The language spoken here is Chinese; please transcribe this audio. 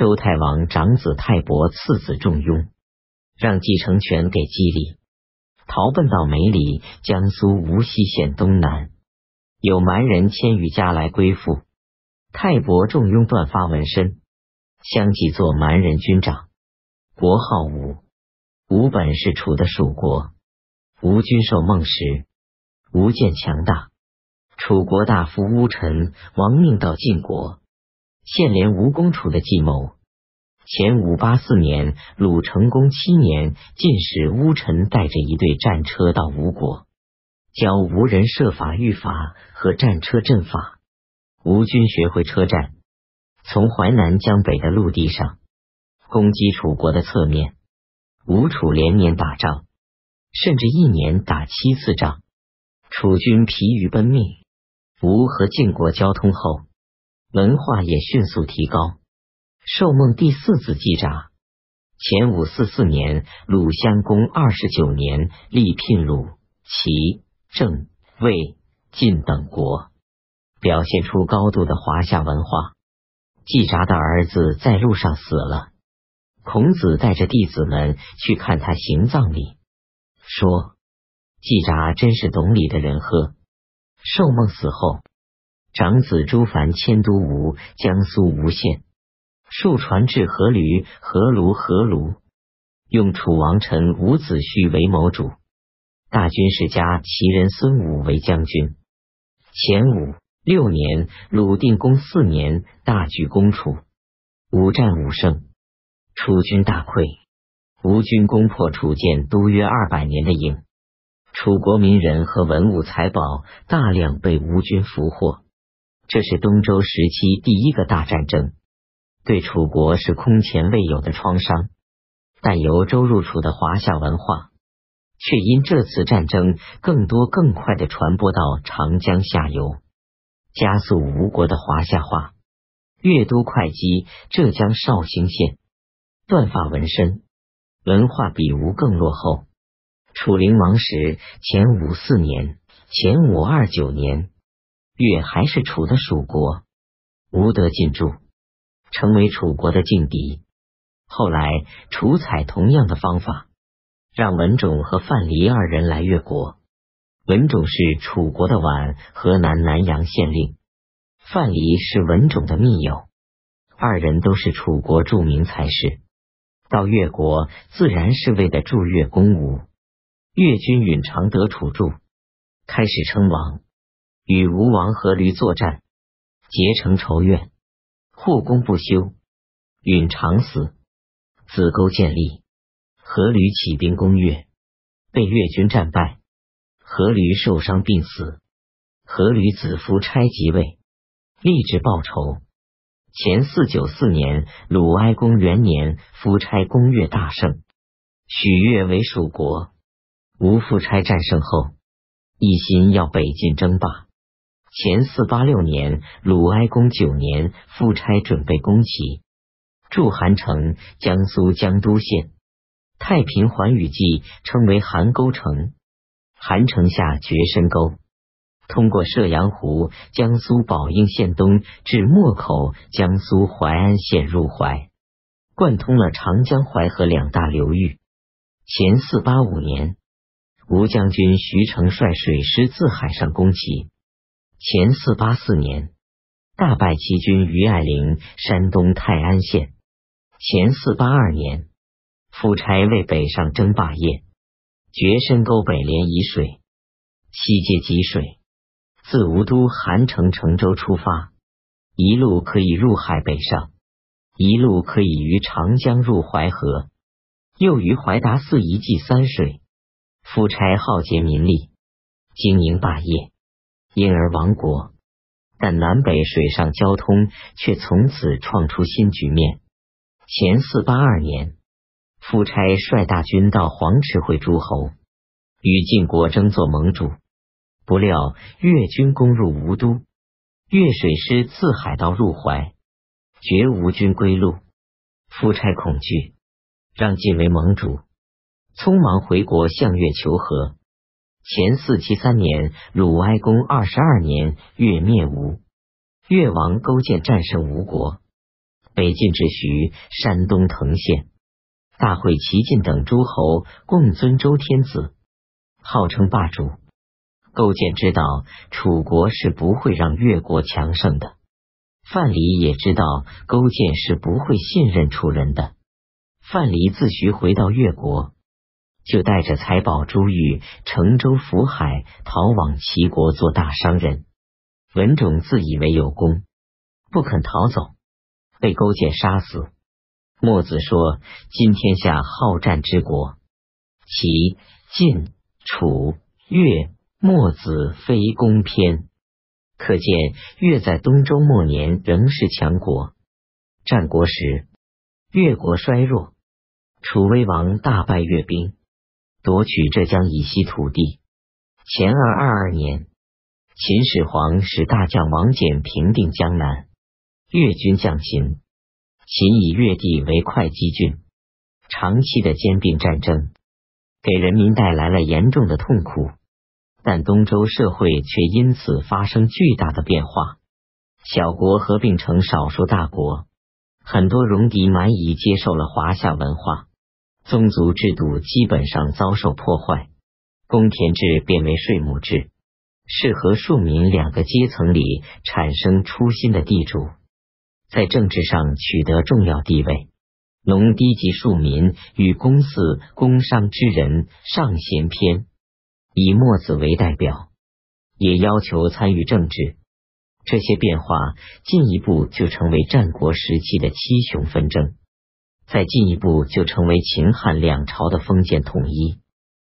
周太王长子泰伯次子仲雍，让继承权给姬里，逃奔到梅里（江苏无锡县东南），有蛮人千余家来归附。泰伯重雍断发纹身，相继做蛮人军长，国号吴。吴本是楚的属国，吴君受孟时，吴见强大，楚国大夫乌臣亡命到晋国，献连吴公楚的计谋。前五八四年，鲁成公七年，晋使乌臣带着一队战车到吴国，教吴人设法御法和战车阵法。吴军学会车战，从淮南江北的陆地上攻击楚国的侧面。吴楚连年打仗，甚至一年打七次仗，楚军疲于奔命。吴和晋国交通后，文化也迅速提高。寿梦第四子季札，前五四四年，鲁襄公二十九年，立聘鲁、齐、郑、魏、晋等国。表现出高度的华夏文化。季札的儿子在路上死了，孔子带着弟子们去看他行葬礼，说：“季札真是懂礼的人呵。”寿梦死后，长子朱凡迁都吴（江苏吴县），数传至阖闾、阖庐、阖庐，用楚王臣伍子胥为谋主，大军士家齐人孙武为将军。前五。六年，鲁定公四年，大举攻楚，五战五胜，楚军大溃。吴军攻破楚建都约二百年的营，楚国民人和文物财宝大量被吴军俘获。这是东周时期第一个大战争，对楚国是空前未有的创伤。但由周入楚的华夏文化，却因这次战争更多更快的传播到长江下游。加速吴国的华夏化。越都会稽，浙江绍兴县，断发纹身，文化比吴更落后。楚灵王时，前五四年，前五二九年，越还是楚的属国，吴得进驻，成为楚国的劲敌。后来，楚采同样的方法，让文种和范蠡二人来越国。文种是楚国的宛河南南阳县令，范蠡是文种的密友，二人都是楚国著名才士。到越国自然是为了助越攻吴。越军允常得楚助，开始称王，与吴王阖闾作战，结成仇怨，互攻不休。允常死，子勾建立，阖闾起兵攻越，被越军战败。阖闾受伤病死，阖闾子夫差即位，立志报仇。前四九四年，鲁哀公元年，夫差攻越大胜，许越为属国。吴夫差战胜后，一心要北进争霸。前四八六年，鲁哀公九年，夫差准备攻齐，驻韩城（江苏江都县）。太平寰宇记称为韩沟城。韩城下绝深沟，通过射阳湖（江苏宝应县东）至莫口（江苏淮安县入淮），贯通了长江淮河两大流域。前四八五年，吴将军徐成率水师自海上攻齐。前四八四年，大败齐军于爱陵（山东泰安县）。前四八二年，夫差为北上争霸业。掘深沟北连沂水，西接济水，自吴都韩城成州出发，一路可以入海北上，一路可以于长江入淮河，又于怀达寺一济三水。夫差浩劫民力，经营霸业，因而亡国。但南北水上交通却从此创出新局面。前四八二年。夫差率大军到黄池会诸侯，与晋国争做盟主。不料越军攻入吴都，越水师自海盗入淮，绝吴军归路。夫差恐惧，让晋为盟主，匆忙回国向越求和。前四七三年，鲁哀公二十二年，越灭吴，越王勾践战胜吴国，北晋之徐、山东滕县、大会齐晋等诸侯共尊周天子，号称霸主。勾践知道楚国是不会让越国强盛的，范蠡也知道勾践是不会信任楚人的。范蠡自徐回到越国，就带着财宝珠玉乘舟浮海，逃往齐国做大商人。文种自以为有功，不肯逃走。被勾践杀死。墨子说：“今天下好战之国，齐、晋、楚、越。”墨子非攻篇，可见越在东周末年仍是强国。战国时，越国衰弱，楚威王大败越兵，夺取浙江以西土地。前二二二年，秦始皇使大将王翦平定江南，越军降秦。秦以越地为会稽郡，长期的兼并战争给人民带来了严重的痛苦，但东周社会却因此发生巨大的变化。小国合并成少数大国，很多戎狄蛮夷接受了华夏文化，宗族制度基本上遭受破坏，公田制变为税亩制，是和庶民两个阶层里产生初心的地主。在政治上取得重要地位，农低级庶民与公祀工商之人上贤篇，以墨子为代表，也要求参与政治。这些变化进一步就成为战国时期的七雄纷争，再进一步就成为秦汉两朝的封建统一。